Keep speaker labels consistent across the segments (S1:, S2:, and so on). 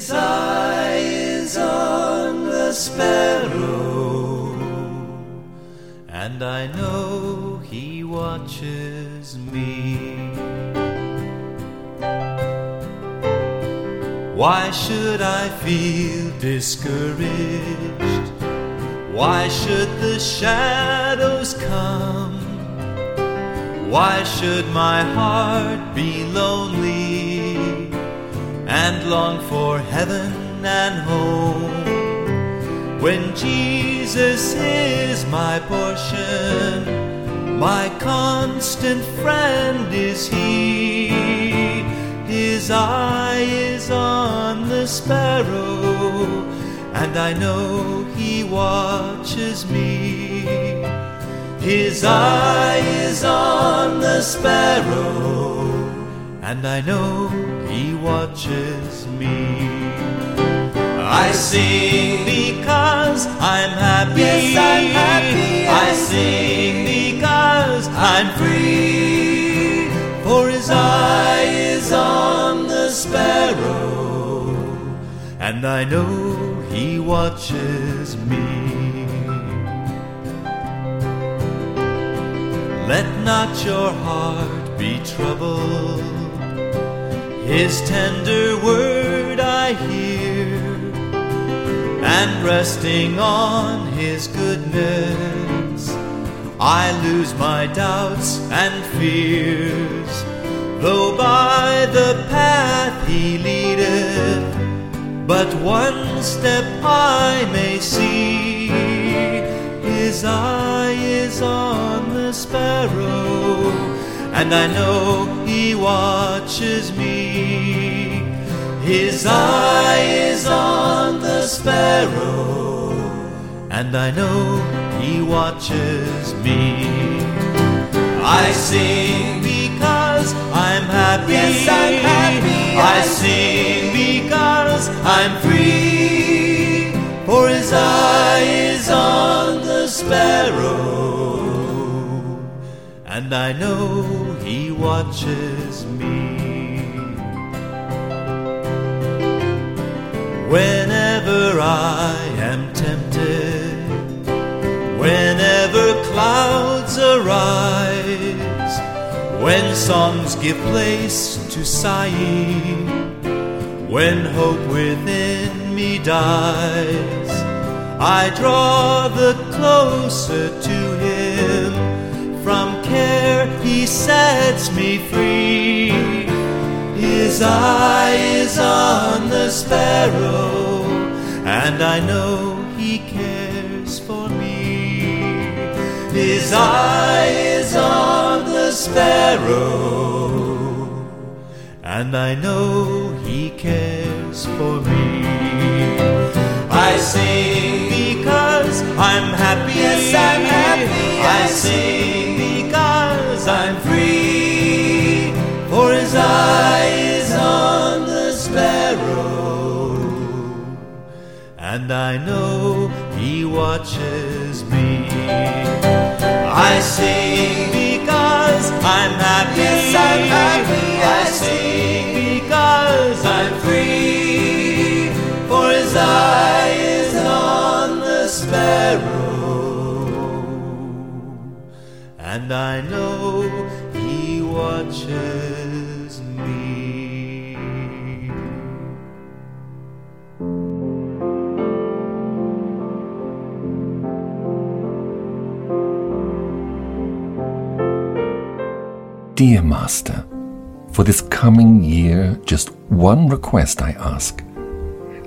S1: His eye is on the sparrow, and I know He watches me. Why should I feel discouraged? Why should the shadows come? Why should my heart be lonely and long for heaven and home? When Jesus is my portion, my constant friend is He. His eye is on the sparrow, and I know He watches me. His eye is on the sparrow, and I know watches me. I sing because I'm happy.
S2: Yes, I'm happy.
S1: I sing because I'm free. For His eye is on the sparrow, and I know He watches me. Let not your heart be troubled. His tender word I hear, and resting on His goodness, I lose my doubts and fears. Though by the path He leadeth, but one step I may see. And I know He watches me. His eye is on the sparrow, and I know He watches me. I sing because I'm happy.
S2: Yes, I'm happy.
S1: I sing because I'm free. For His eye is on the sparrow, and I know watches me. Whenever I am tempted, whenever clouds arise, when songs give place to sighing, when hope within me dies, I draw the closer to He sets me free. His eye is on the sparrow, and I know He cares for me. His eye is on the sparrow, and I know He cares for me. I sing because I'm happy.
S2: Yes, I'm happy.
S1: I sing because I'm free. For His eye is on the sparrow, and I know He watches me. I sing and I know He watches me.
S3: Dear Master, for this coming year, just one request I ask.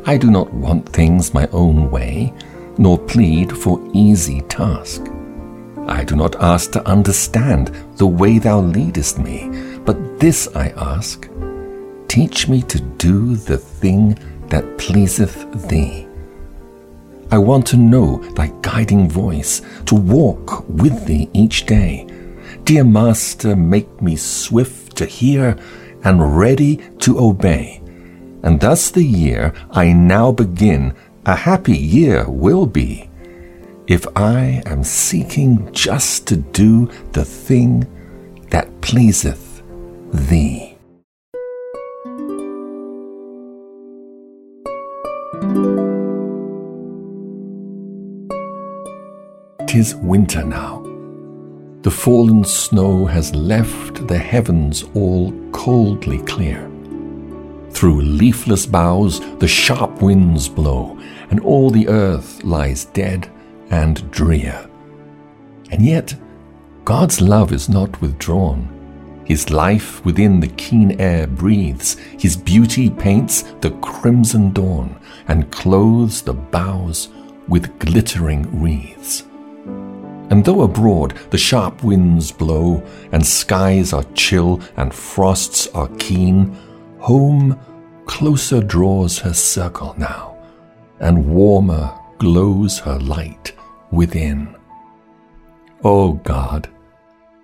S3: I do not want things my own way, nor plead for easy task. I do not ask to understand the way thou leadest me, but this I ask teach me to do the thing that pleaseth thee. I want to know thy guiding voice, to walk with thee each day. Dear Master, make me swift to hear and ready to obey. And thus the year I now begin a happy year will be, if I am seeking just to do the thing that pleaseth thee. Tis winter now. The fallen snow has left the heavens all coldly clear. Through leafless boughs the sharp winds blow, and all the earth lies dead and drear. And yet, God's love is not withdrawn. His life within the keen air breathes, His beauty paints the crimson dawn, and clothes the boughs with glittering wreaths. And though abroad the sharp winds blow, and skies are chill, and frosts are keen, home closer draws her circle now, and warmer glows her light within. O God,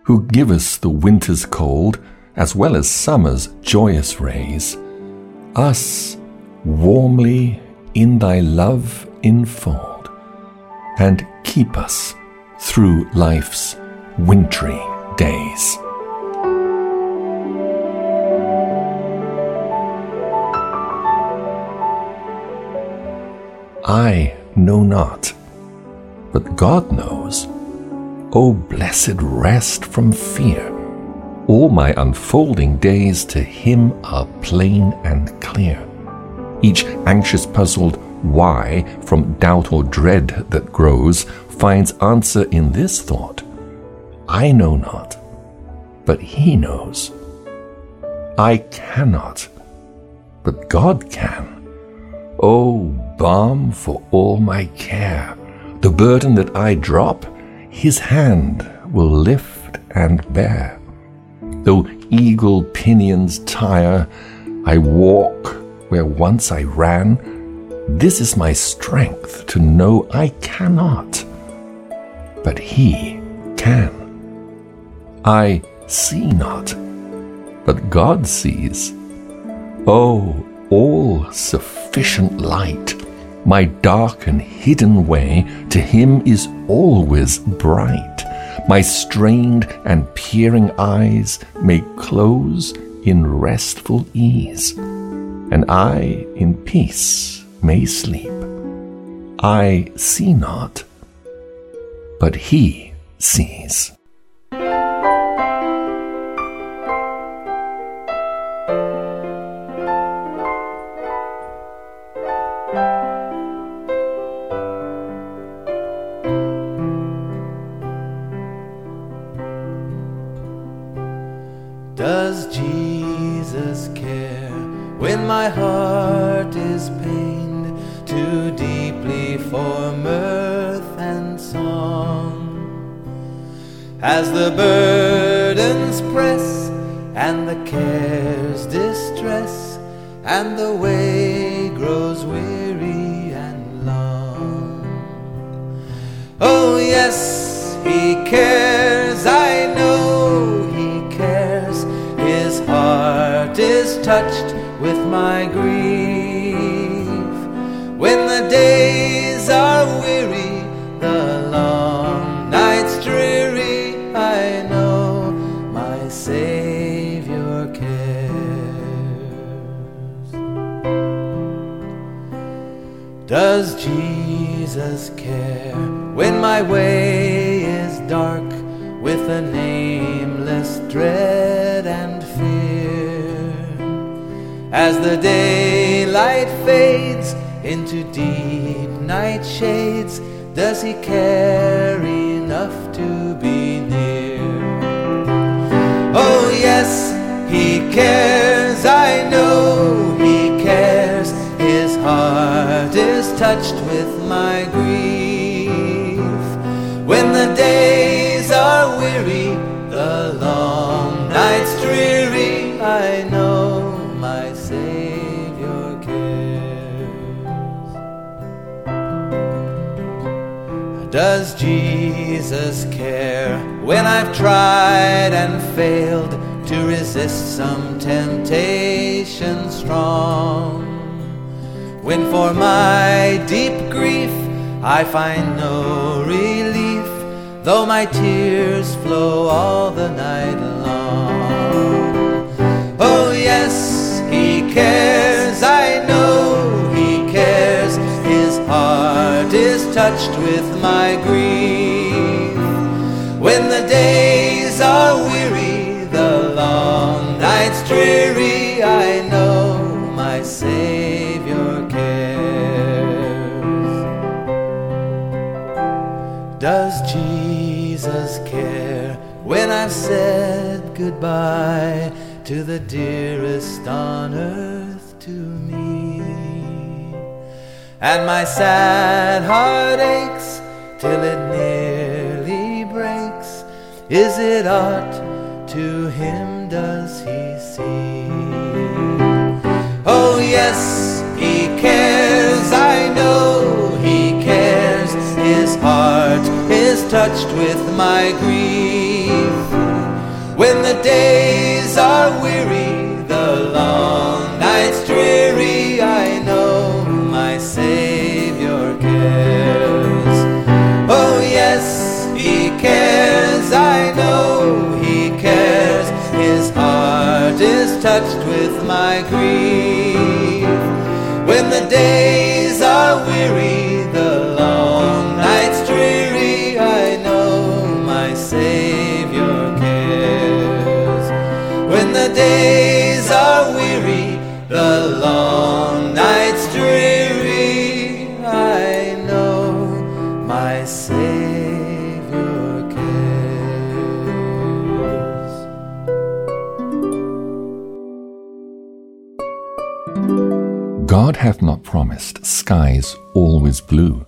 S3: who givest the winter's cold, as well as summer's joyous rays, us warmly in thy love enfold, and keep us through life's wintry days. I know not, but God knows. O blessed rest from fear! All my unfolding days to Him are plain and clear. Each anxious, puzzled why from doubt or dread that grows finds answer in this thought I know not, but He knows. I cannot, but God can. Oh, balm for all my care, the burden that I drop, His hand will lift and bear. Though eagle pinions tire, I walk where once I ran. This is my strength to know I cannot but he can. I see not, but God sees. Oh, all sufficient light, my dark and hidden way to him is always bright. My strained and peering eyes may close in restful ease, and I in peace may sleep. I see not, but he sees.
S2: My grief. When the days are weary, the long nights dreary, I know my Savior cares. Does Jesus care when I've tried and failed to resist some temptation strong? When for my deep grief I find no relief, though my tears flow all the night long. Oh, yes, He cares, I know He cares. His heart is touched with my grief. When the days are weary, the long nights dreary, I know my Savior Does Jesus care when I've said goodbye to the dearest on earth to me? And my sad heart aches till it nearly breaks. Is it aught to him does he see? Oh, yes, he cares, His heart is touched with my grief. When the days are weary, the long
S3: hath not promised skies always blue,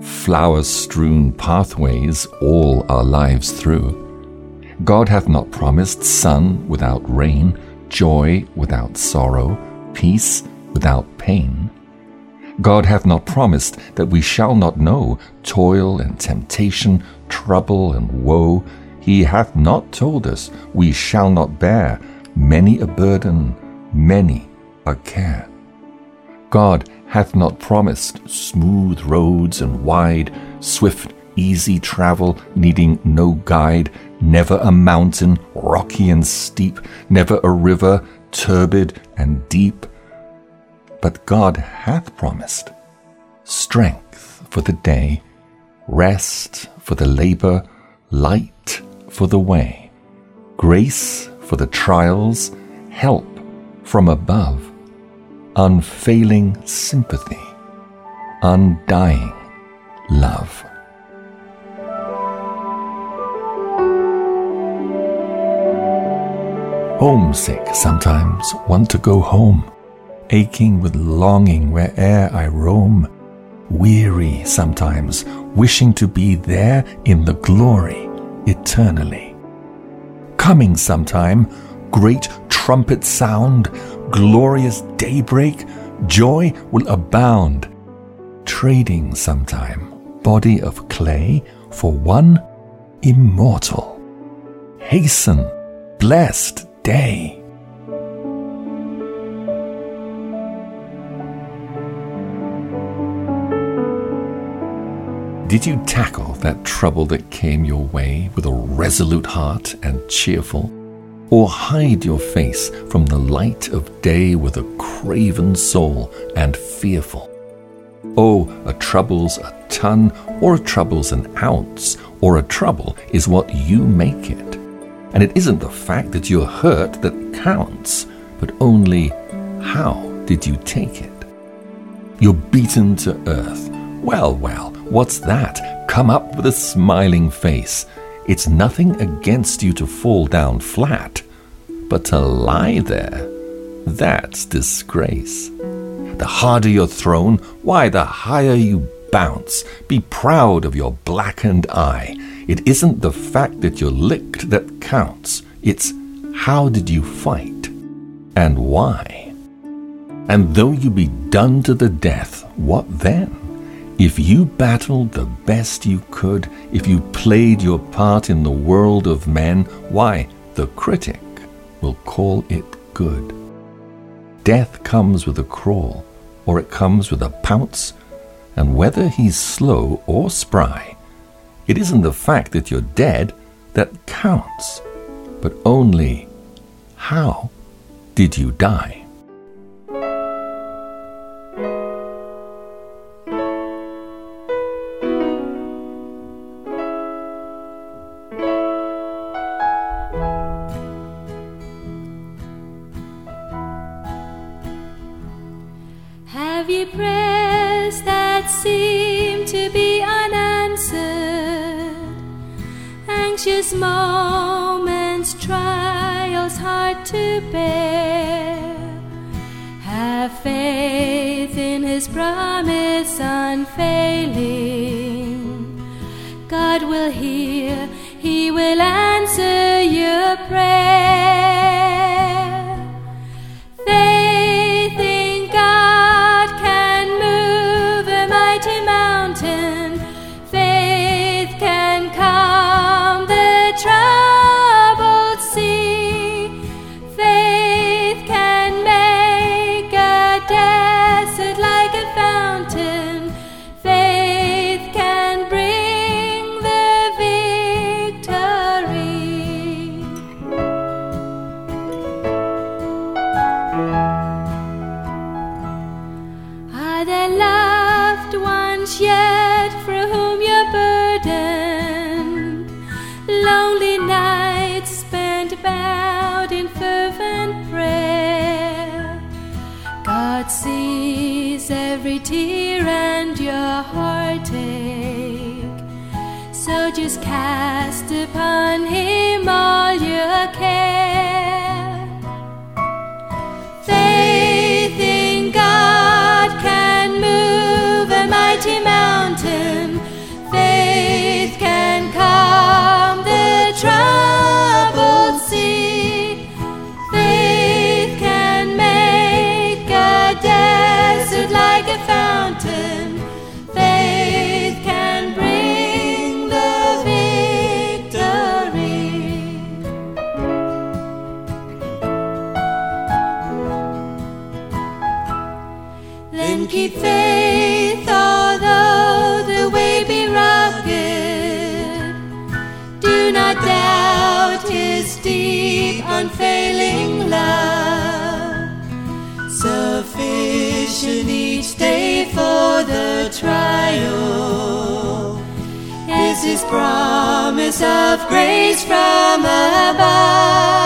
S3: flower strewn pathways all our lives through. God hath not promised sun without rain, joy without sorrow, peace without pain. God hath not promised that we shall not know toil and temptation, trouble and woe. He hath not told us we shall not bear many a burden, many a care. God hath not promised smooth roads and wide, swift, easy travel, needing no guide, never a mountain rocky and steep, never a river turbid and deep. But God hath promised strength for the day, rest for the labor, light for the way, grace for the trials, help from above, unfailing sympathy, undying love. Homesick sometimes, want to go home, aching with longing where'er I roam, weary sometimes, wishing to be there in the glory eternally. Coming sometime, great trumpet sound, glorious daybreak, joy will abound. Trading sometime, body of clay for one immortal. Hasten, blessed day. Did you tackle that trouble that came your way with a resolute heart and cheerful? Or hide your face from the light of day with a craven soul and fearful? Oh, a trouble's a ton, or a trouble's an ounce, or a trouble is what you make it. And it isn't the fact that you're hurt that counts, but only how did you take it? You're beaten to earth. Well, well, what's that? Come up with a smiling face. It's nothing against you to fall down flat, but to lie there, that's disgrace. The harder you're thrown, why, the higher you bounce. Be proud of your blackened eye. It isn't the fact that you're licked that counts, it's how did you fight and why. And though you be done to the death, what then? If you battled the best you could, if you played your part in the world of men, why, the critic will call it good. Death comes with a crawl, or it comes with a pounce, and whether he's slow or spry, it isn't the fact that you're dead that counts, but only how did you die?
S1: God sees every tear and your heartache. So just cast upon Him all your care. Promise of grace from above.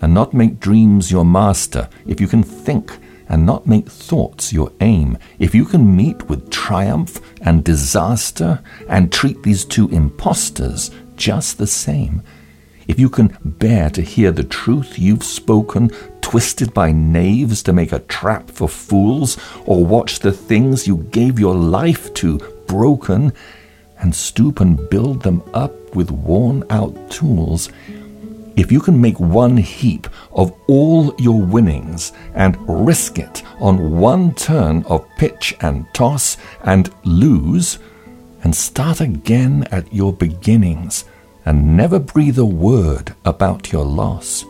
S3: and not make dreams your master, if you can think and not make thoughts your aim, if you can meet with triumph and disaster and treat these two impostors just the same, if you can bear to hear the truth you've spoken twisted by knaves to make a trap for fools, or watch the things you gave your life to broken, and stoop and build them up with worn out tools, if you can make one heap of all your winnings and risk it on one turn of pitch and toss and lose, and start again at your beginnings and never breathe a word about your loss,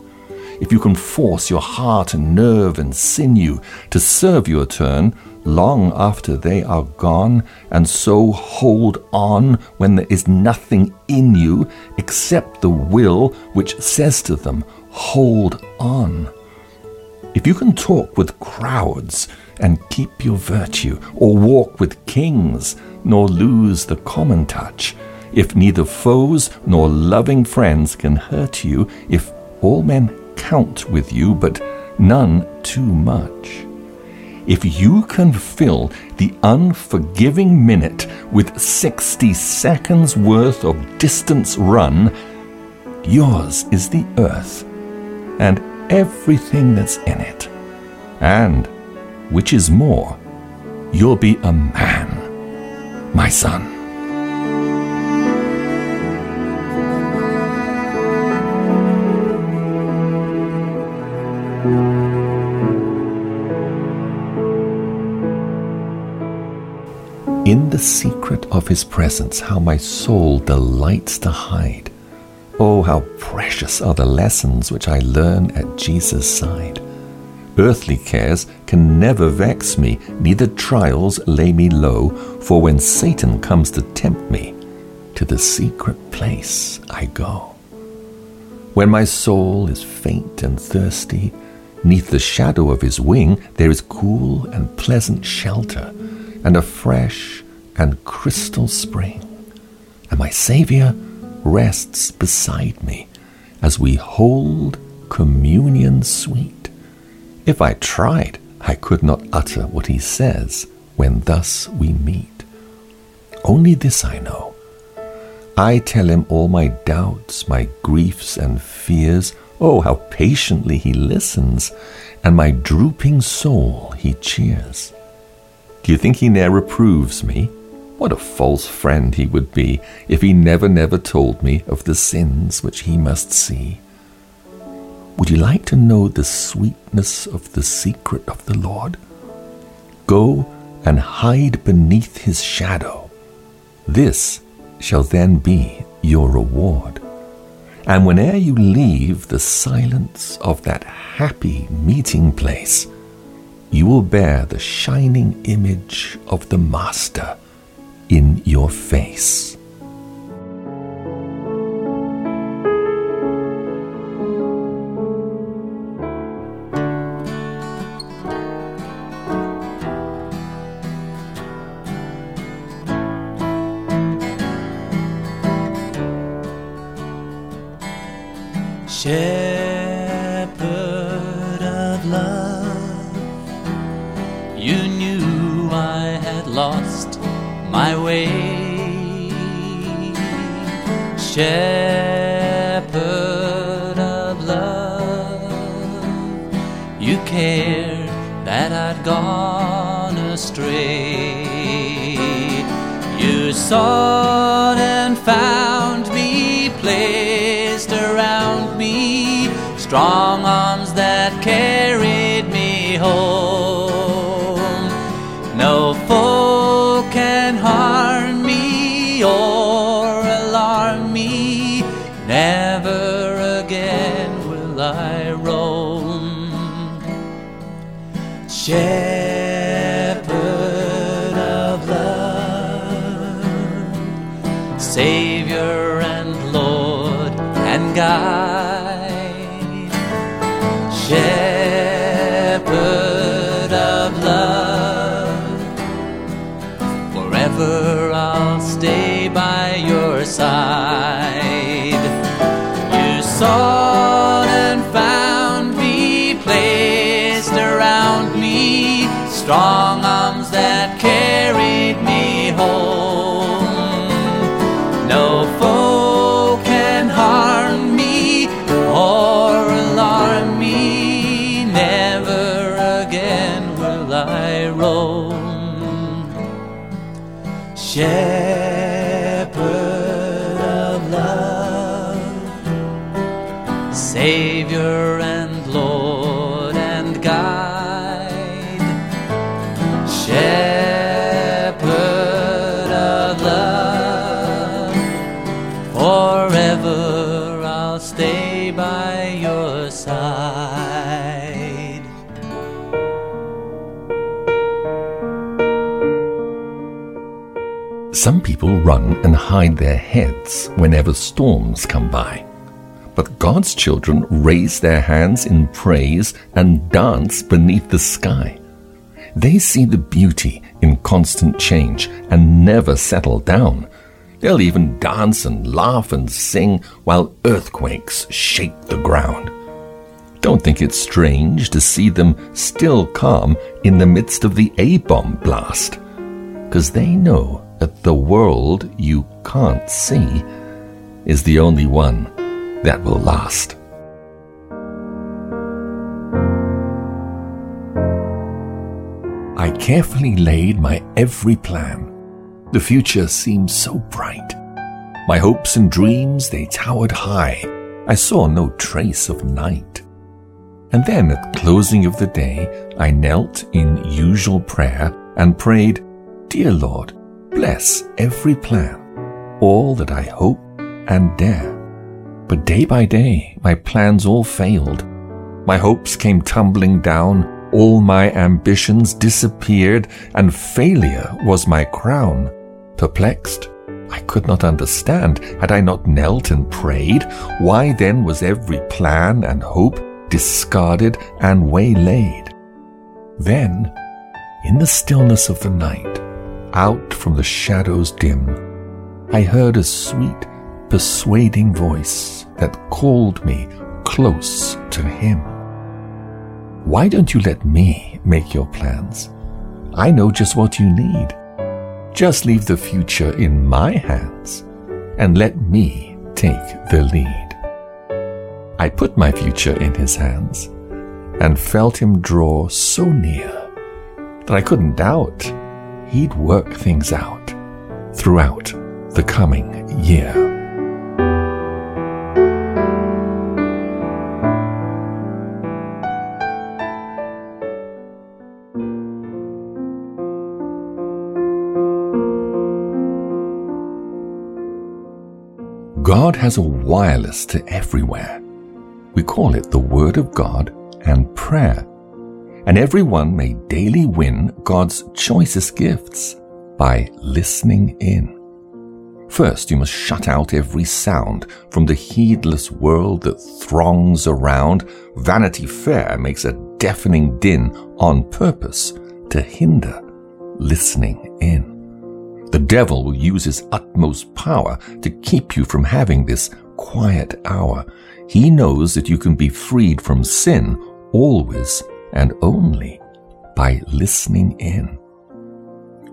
S3: if you can force your heart and nerve and sinew to serve your turn long after they are gone, and so hold on when there is nothing in you except the will which says to them, Hold on. If you can talk with crowds and keep your virtue, or walk with kings, nor lose the common touch, if neither foes nor loving friends can hurt you, if all men count with you, but none too much. If you can fill the unforgiving minute with 60 seconds worth of distance run, yours is the earth and everything that's in it. And, which is more, you'll be a man, my son. In the secret of his presence, how my soul delights to hide. Oh, how precious are the lessons which I learn at Jesus' side. Earthly cares can never vex me, neither trials lay me low, for when Satan comes to tempt me, to the secret place I go. When my soul is faint and thirsty, neath the shadow of his wing there is cool and pleasant shelter, and a fresh and crystal spring. And my Saviour rests beside me as we hold communion sweet. If I tried, I could not utter what he says when thus we meet. Only this I know. I tell him all my doubts, my griefs and fears. Oh, how patiently he listens, and my drooping soul he cheers. Do you think he ne'er reproves me? What a false friend he would be if he never, never told me of the sins which he must see. Would you like to know the sweetness of the secret of the Lord? Go and hide beneath his shadow. This shall then be your reward. And whene'er you leave the silence of that happy meeting place, you will bear the shining image of the Master in your face.
S1: Of love, forever I'll stay by your side. You sought and found me, placed around me strong arms that carried Shepherd
S3: Some people run and hide their heads whenever storms come by. But God's children raise their hands in praise and dance beneath the sky. They see the beauty in constant change and never settle down. They'll even dance and laugh and sing while earthquakes shake the ground. Don't think it's strange to see them still calm in the midst of the A bomb blast. Because they know that the world you can't see is the only one that will last. I carefully laid my every plan. The future seemed so bright. My hopes and dreams, they towered high. I saw no trace of night. And then at closing of the day, I knelt in usual prayer and prayed, Dear Lord, bless every plan, all that I hope and dare. But day by day, my plans all failed. My hopes came tumbling down, all my ambitions disappeared, and failure was my crown. Perplexed, I could not understand, had I not knelt and prayed, why then was every plan and hope discarded and waylaid? Then, in the stillness of the night, out from the shadows dim, I heard a sweet, persuading voice that called me close to Him. Why don't you let me make your plans? I know just what you need. Just leave the future in my hands and let me take the lead. I put my future in his hands and felt him draw so near that I couldn't doubt he'd work things out throughout the coming year. God has a wireless to everywhere. We call it the Word of God and prayer. And everyone may daily win God's choicest gifts by listening in. First, you must shut out every sound from the heedless world that throngs around. Vanity Fair makes a deafening din on purpose to hinder listening in. The devil will use his utmost power to keep you from having this quiet hour. He knows that you can be freed from sin always and only by listening in.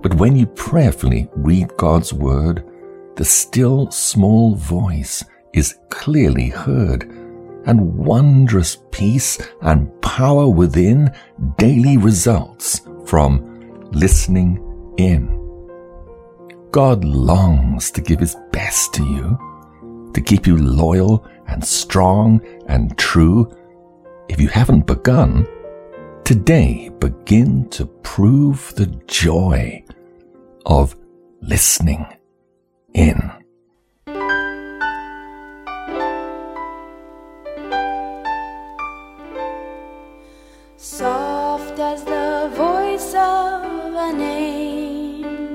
S3: But when you prayerfully read God's word, the still small voice is clearly heard, and wondrous peace and power within daily results from listening in. God longs to give his best to you, to keep you loyal and strong and true. If you haven't begun, today begin to prove the joy of listening in.
S4: Soft as the voice of an angel,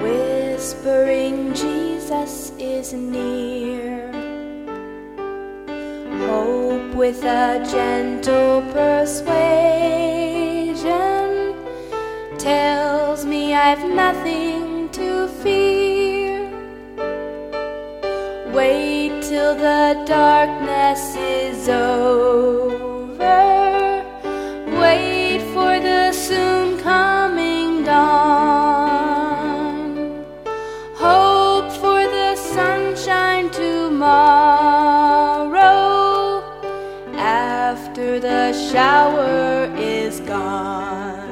S4: whispering Jesus is near. With a gentle persuasion tells me I've nothing to fear. Wait till the darkness is over. Wait for the soon coming dawn. Hope for the sunshine tomorrow the shower is gone.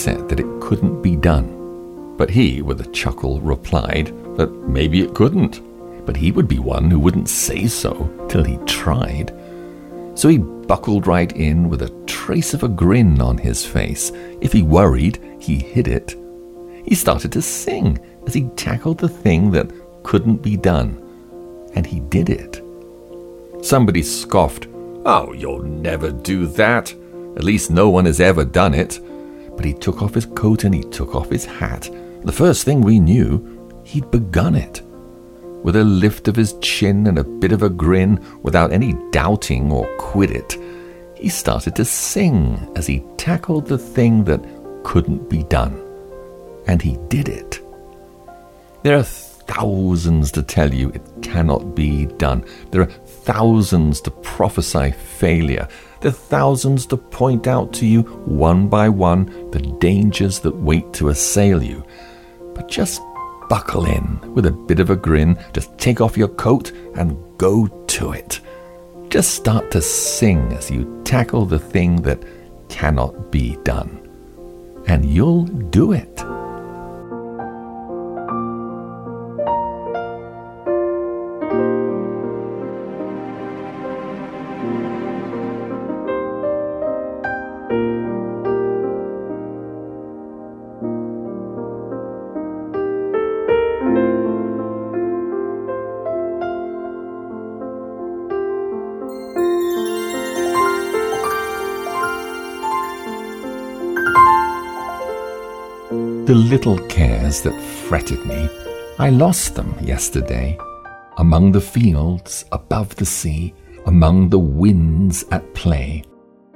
S3: Said that it couldn't be done. But he, with a chuckle, replied that maybe it couldn't. But he would be one who wouldn't say so till he tried. So he buckled right in with a trace of a grin on his face. If he worried, he hid it. He started to sing as he tackled the thing that couldn't be done. And he did it. Somebody scoffed, Oh, you'll never do that. At least no one has ever done it. But he took off his coat and he took off his hat. The first thing we knew, he'd begun it. With a lift of his chin and a bit of a grin, without any doubting or quit it, he started to sing as he tackled the thing that couldn't be done. And he did it. There are thousands to tell you it cannot be done. There are thousands to prophesy failure. Are thousands to point out to you, one by one, the dangers that wait to assail you. But just buckle in with a bit of a grin, just take off your coat and go to it. Just start to sing as you tackle the thing that cannot be done. And you'll do it. The little cares that fretted me, I lost them yesterday. Among the fields, above the sea, among the winds at play,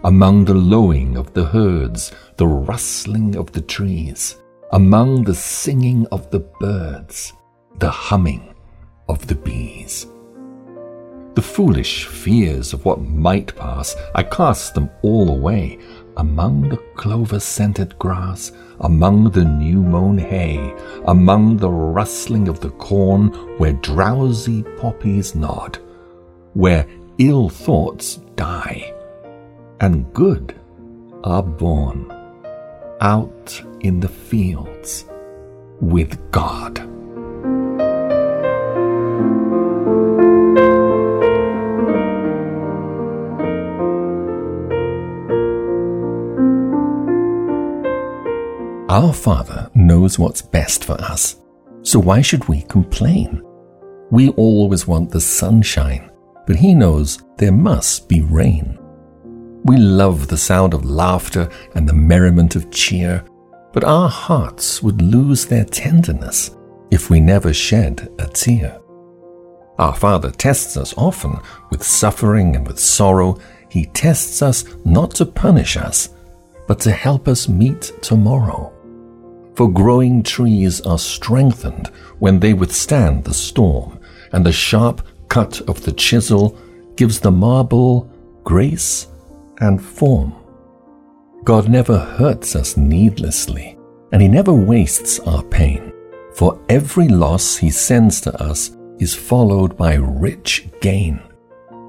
S3: among the lowing of the herds, the rustling of the trees, among the singing of the birds, the humming of the bees. The foolish fears of what might pass, I cast them all away among the clover scented grass, among the new mown hay, among the rustling of the corn, where drowsy poppies nod, where ill thoughts die, and good are born, out in the fields with God. Our Father knows what's best for us, so why should we complain? We always want the sunshine, but He knows there must be rain. We love the sound of laughter and the merriment of cheer, but our hearts would lose their tenderness if we never shed a tear. Our Father tests us often with suffering and with sorrow. He tests us not to punish us, but to help us meet tomorrow for growing trees are strengthened when they withstand the storm, and the sharp cut of the chisel gives the marble grace and form. God never hurts us needlessly, and He never wastes our pain, for every loss He sends to us is followed by rich gain.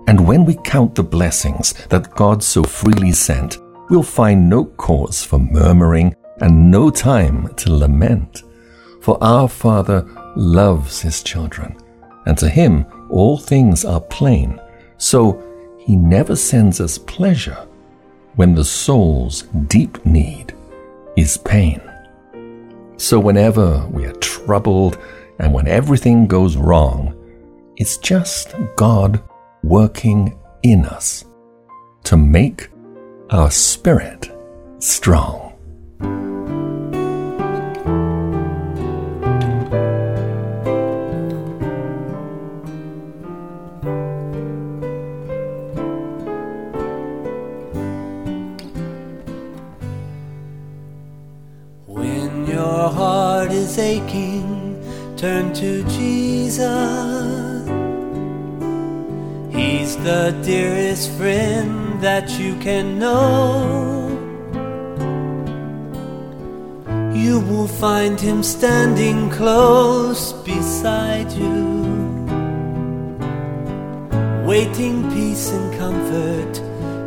S3: And when we count the blessings that God so freely sent, we'll find no cause for murmuring and no time to lament. For our Father loves his children, and to him all things are plain. So he never sends us pleasure when the soul's deep need is pain. So whenever we are troubled and when everything goes wrong, it's just God working in us to make our spirit strong.
S1: Standing close beside you, waiting peace and comfort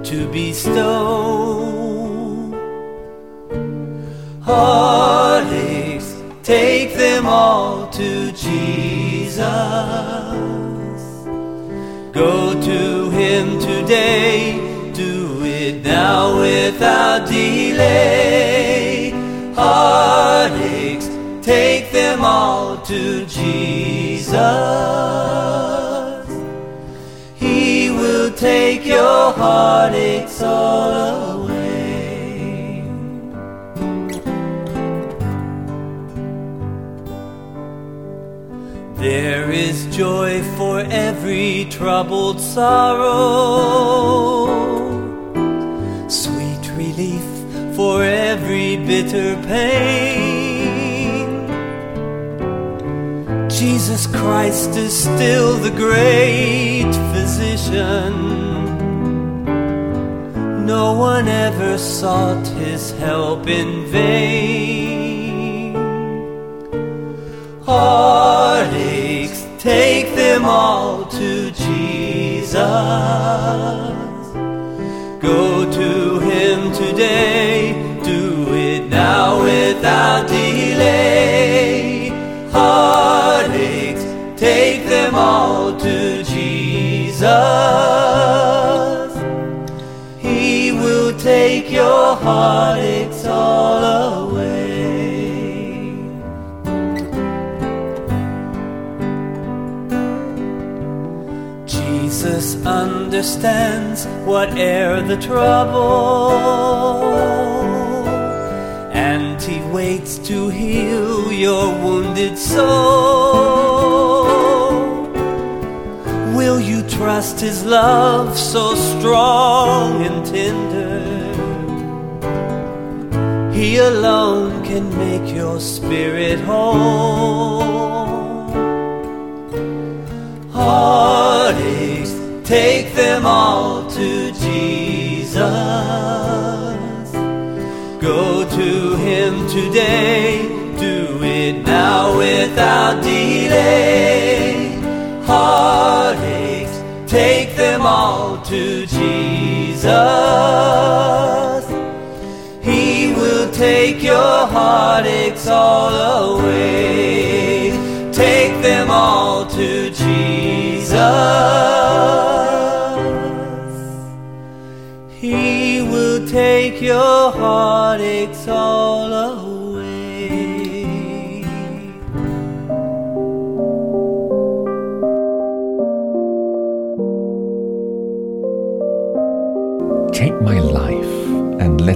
S1: to bestow. Heartache Take them all to Jesus. Go to Him today. Do it now without delay. Jesus. He will take your heartaches all away. There is joy for every troubled sorrow, sweet relief for every bitter pain. Jesus Christ is still the great physician. No one ever sought his help in vain. Heartache Take them all to Jesus. Go to Him today. Do it now without all to Jesus. He will take your heartaches all away. Jesus understands whate'er the trouble, and he waits to heal your wounded soul. Trust his love so strong and tender? He alone can make your spirit whole. Heartaches, take them all to Jesus. Go to him today, do it now without delay. Heartaches, take them all to Jesus. He will take your heartaches all away. Take them all to Jesus. He will take your heartaches all away.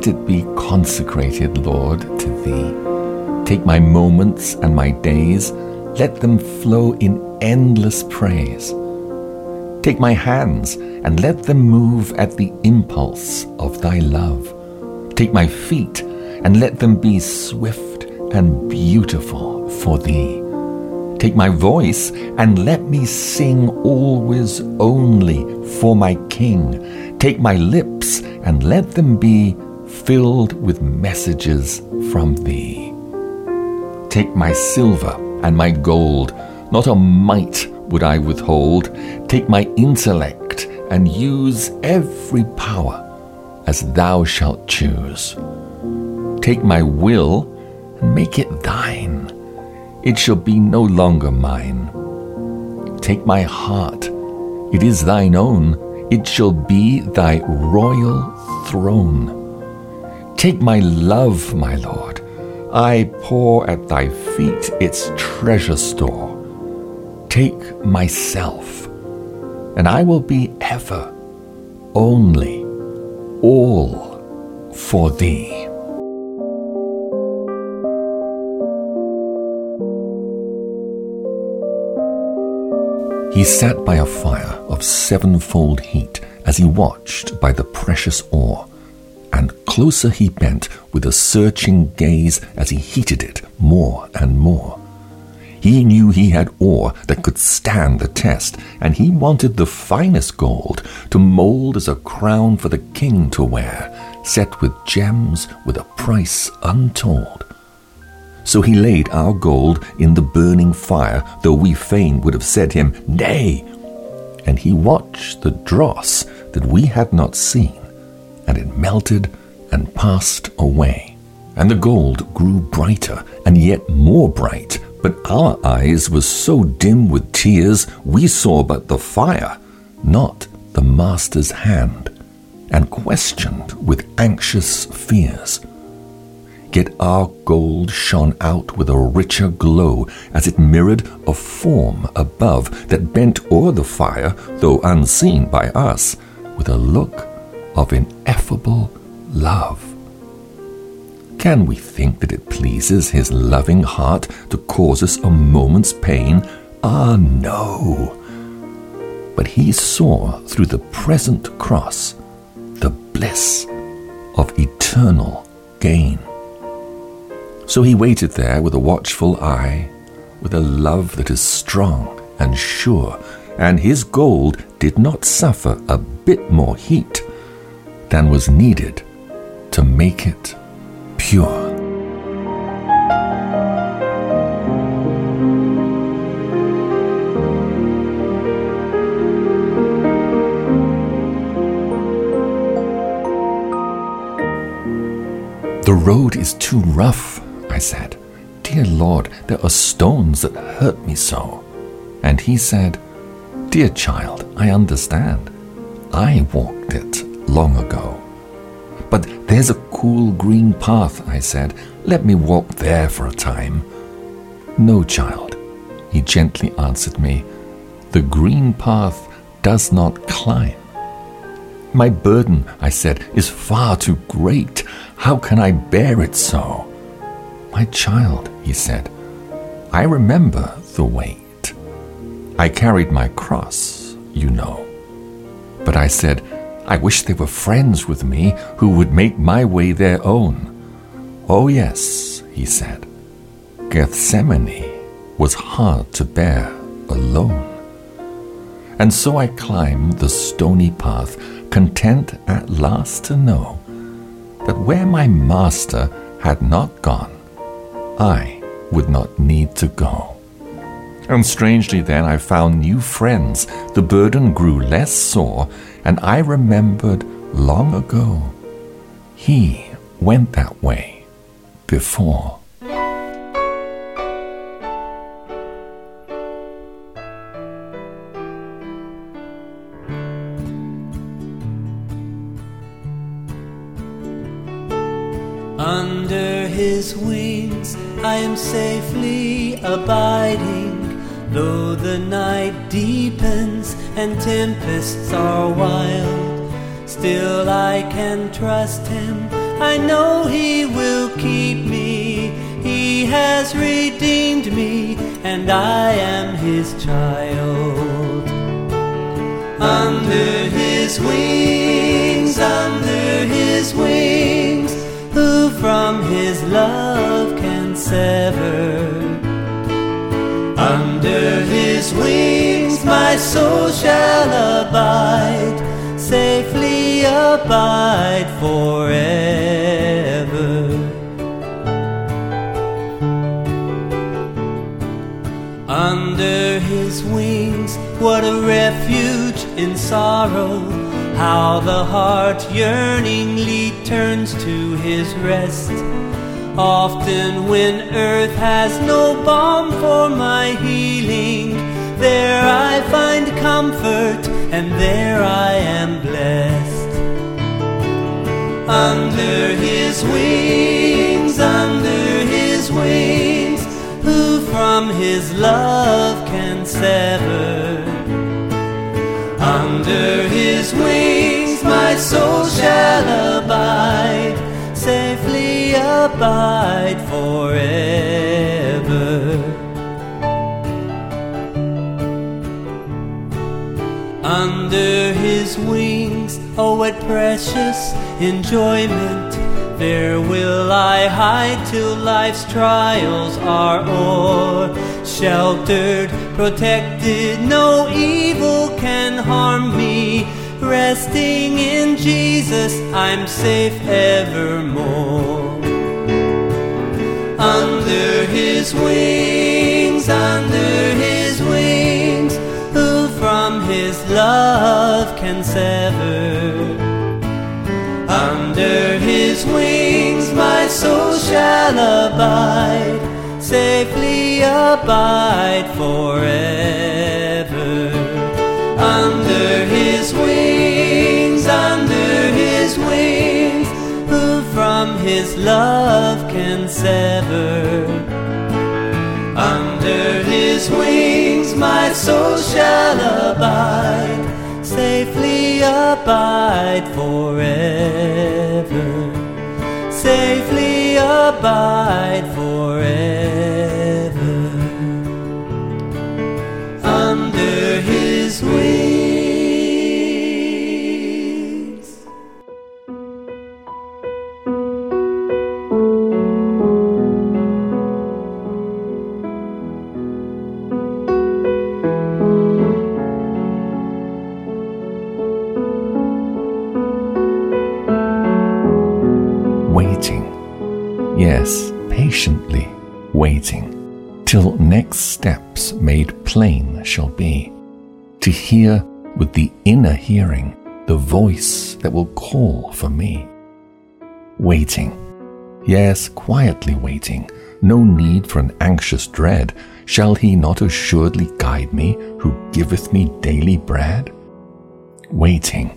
S3: Let it be consecrated, Lord, to Thee. Take my moments and my days, let them flow in endless praise. Take my hands and let them move at the impulse of Thy love. Take my feet and let them be swift and beautiful for Thee. Take my voice and let me sing always only for my King. Take my lips and let them be filled with messages from Thee. Take my silver and my gold, not a mite would I withhold. Take my intellect and use every power as Thou shalt choose. Take my will and make it Thine it shall be no longer mine. Take my heart, it is thine own, it shall be thy royal throne. Take my love, my Lord, I pour at thy feet its treasure store. Take myself, and I will be ever, only, all for thee. He sat by a fire of sevenfold heat as he watched by the precious ore, and closer he bent with a searching gaze as he heated it more and more. He knew he had ore that could stand the test, and he wanted the finest gold to mold as a crown for the king to wear, set with gems with a price untold. So he laid our gold in the burning fire, though we fain would have said him, Nay! And he watched the dross that we had not seen, and it melted and passed away. And the gold grew brighter and yet more bright, but our eyes were so dim with tears we saw but the fire, not the master's hand, and questioned with anxious fears. Yet our gold shone out with a richer glow as it mirrored a form above that bent o'er the fire, though unseen by us, with a look of ineffable love. Can we think that it pleases his loving heart to cause us a moment's pain? Ah, no. But he saw through the present cross the bliss of eternal gain. So he waited there with a watchful eye, with a love that is strong and sure, and his gold did not suffer a bit more heat than was needed to make it pure. The road is too rough, I said. Dear Lord, there are stones that hurt me so. And he said, Dear child, I understand. I walked it long ago. But there's a cool green path, I said. Let me walk there for a time. No, child, he gently answered me. The green path does not climb. My burden, I said, is far too great. How can I bear it so? My child, he said, I remember the weight. I carried my cross, you know. But I said, I wish they were friends with me who would make my way their own. Oh, yes, he said. Gethsemane was hard to bear alone. And so I climbed the stony path, content at last to know that where my master had not gone, I would not need to go. And strangely, then I found new friends. The burden grew less sore, and I remembered long ago he went that way before.
S1: Under his wings I am safely abiding, though the night deepens and tempests are wild. Still I can trust him, I know he will keep me. He has redeemed me, and I am his child. Under his wings, under his wings who from his love can sever? Under his wings my soul shall abide, safely abide forever. Under his wings, what a refuge in sorrow how the heart yearningly turns to his rest. Often, when earth has no balm for my healing, there I find comfort and there I am blessed. Under his wings, under his wings, who from his love can sever? Under his wings my soul shall abide, safely abide forever. Under his wings, oh, what precious enjoyment! There will I hide till life's trials are o'er. Sheltered, protected, no evil can harm me. Resting in Jesus, I'm safe evermore. Under his wings, under his his love can sever? Under his wings my soul shall abide, safely abide forever. Under his wings, under his wings, who from his love can sever? Under his wings my soul shall abide safely abide forever. Safely abide forever.
S3: Waiting, till next steps made plain shall be, to hear with the inner hearing the voice that will call for me. Waiting, Yes, quietly waiting, no need for an anxious dread. Shall he not assuredly guide me, who giveth me daily bread? Waiting,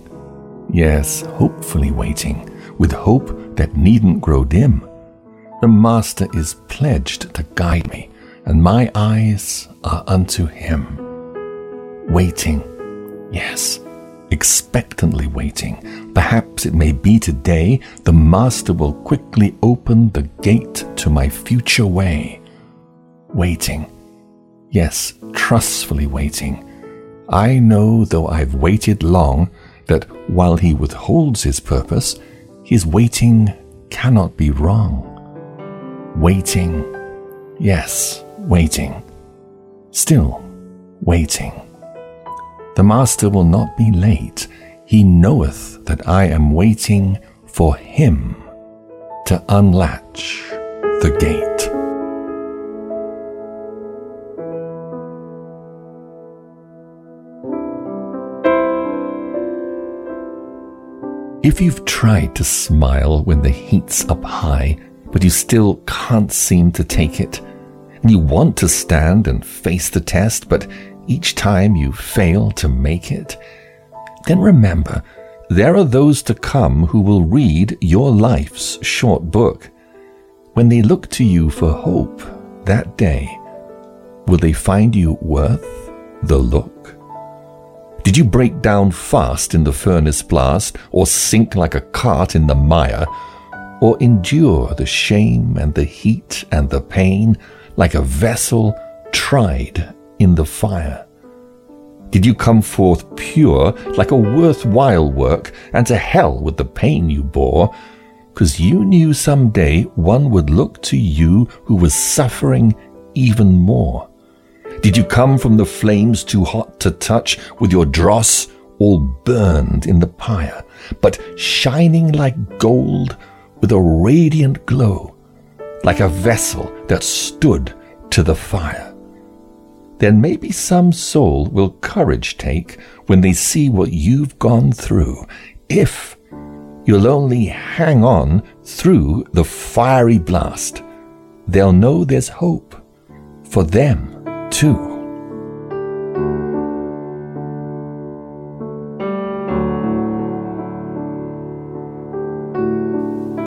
S3: yes, hopefully waiting, with hope that needn't grow dim. The Master is pledged to guide me, and my eyes are unto him. Waiting, yes, expectantly waiting. Perhaps it may be today the Master will quickly open the gate to my future way. Waiting, yes, trustfully waiting. I know, though I've waited long, that while he withholds his purpose, his waiting cannot be wrong. Waiting, yes, waiting, still waiting. The Master will not be late. He knoweth that I am waiting for him to unlatch the gate. If you've tried to smile when the heat's up high, but you still can't seem to take it, and you want to stand and face the test, but each time you fail to make it, then remember there are those to come who will read your life's short book. When they look to you for hope that day, will they find you worth the look? Did you break down fast in the furnace blast, or sink like a cart in the mire, or endure the shame and the heat and the pain like a vessel tried in the fire? Did you come forth pure like a worthwhile work, and to hell with the pain you bore? Because you knew some day one would look to you who was suffering even more. Did you come from the flames too hot to touch, with your dross all burned in the pyre, but shining like gold with a radiant glow, like a vessel that stood to the fire? then maybe some soul will courage take when they see what you've gone through, if you'll only hang on through the fiery blast. They'll know there's hope for them too.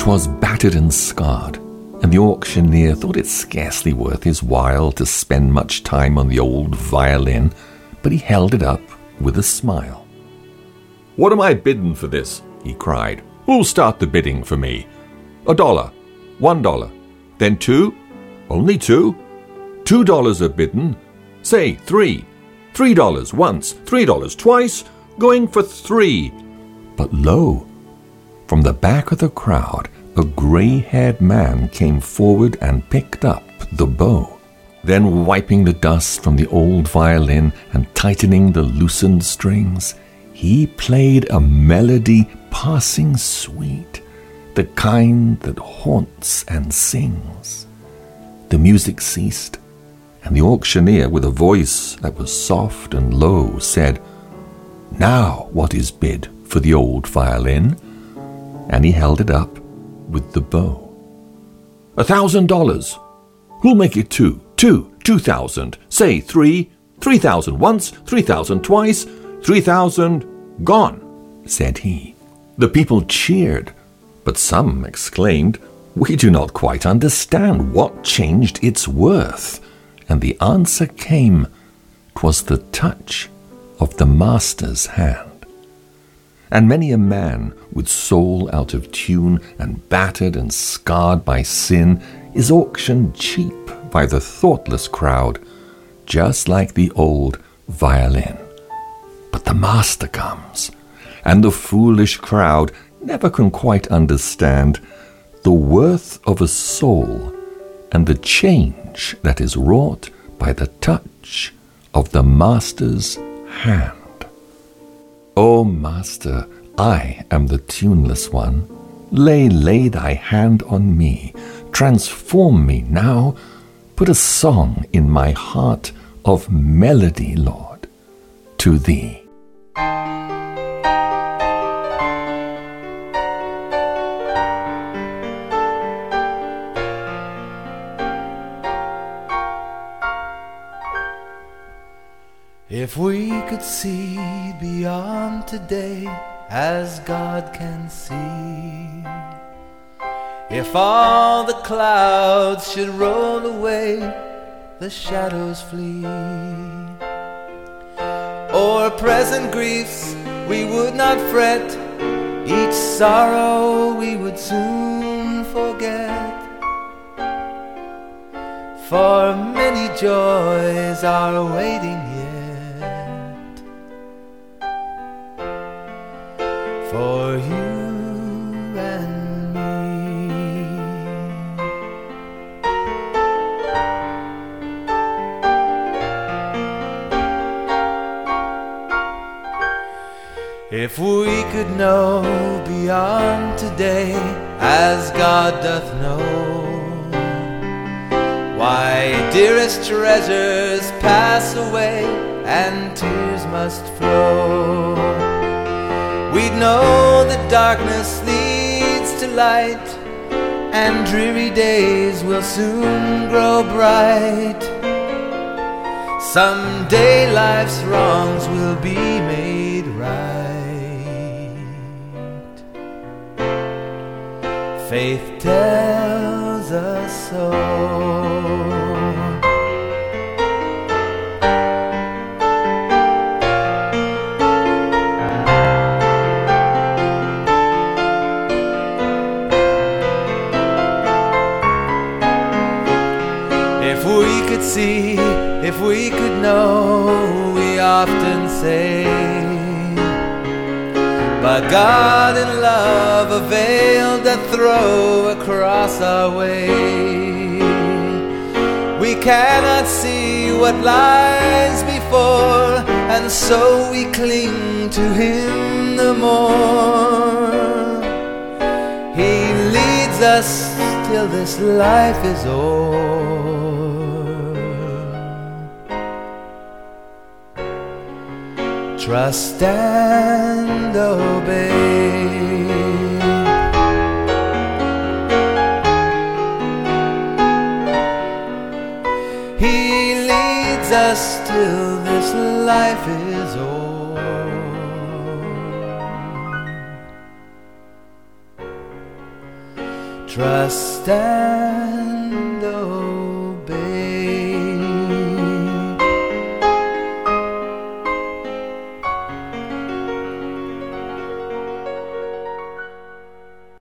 S3: Twas battered and scarred and the auctioneer thought it scarcely worth his while to spend much time on the old violin, but he held it up with a smile.
S5: What am I bidding for this? he cried. Who'll start the bidding for me? A dollar, one dollar, then two, only two, two dollars a bidding, say three, three dollars once, three dollars twice, going for three.
S3: But lo, from the back of the crowd, a gray haired man came forward and picked up the bow. Then, wiping the dust from the old violin and tightening the loosened strings, he played a melody passing sweet, the kind that haunts and sings. The music ceased, and the auctioneer, with a voice that was soft and low, said, Now what is bid for the old violin? And he held it up with the bow. A thousand dollars. Who'll make it two? Two. Two thousand. Say three. Three thousand once. Three thousand twice. Three thousand gone, said he. The people cheered, but some exclaimed, We do not quite understand what changed its worth. And the answer came, "'Twas the touch of the Master's hand and many a man with soul out of tune and battered and scarred by sin is auctioned cheap by the thoughtless crowd, just like the old violin. But the master comes, and the foolish crowd never can quite understand the worth of a soul and the change that is wrought by the touch of the master's hand. O Master, I am the tuneless one. Lay, lay thy hand on me. Transform me now. Put a song in my heart of melody, Lord, to thee.
S2: If we could see beyond today as God can see, if all the clouds should roll away, the shadows flee, or present griefs we would not fret, each sorrow we would soon forget. For many joys are waiting for you and me. If we could know beyond today as God doth know. Why, dearest treasures pass away and tears must flow. We'd know that darkness leads to light, and dreary days will soon grow bright. Someday life's wrongs will be made right. Faith tells us so. See, if we could know, we often say. But God in love a throw across our way. We cannot see what lies before, and so we cling to Him the more. He leads us till this life is o'er. Trust and obey. He leads us till this life is o'er. Trust and.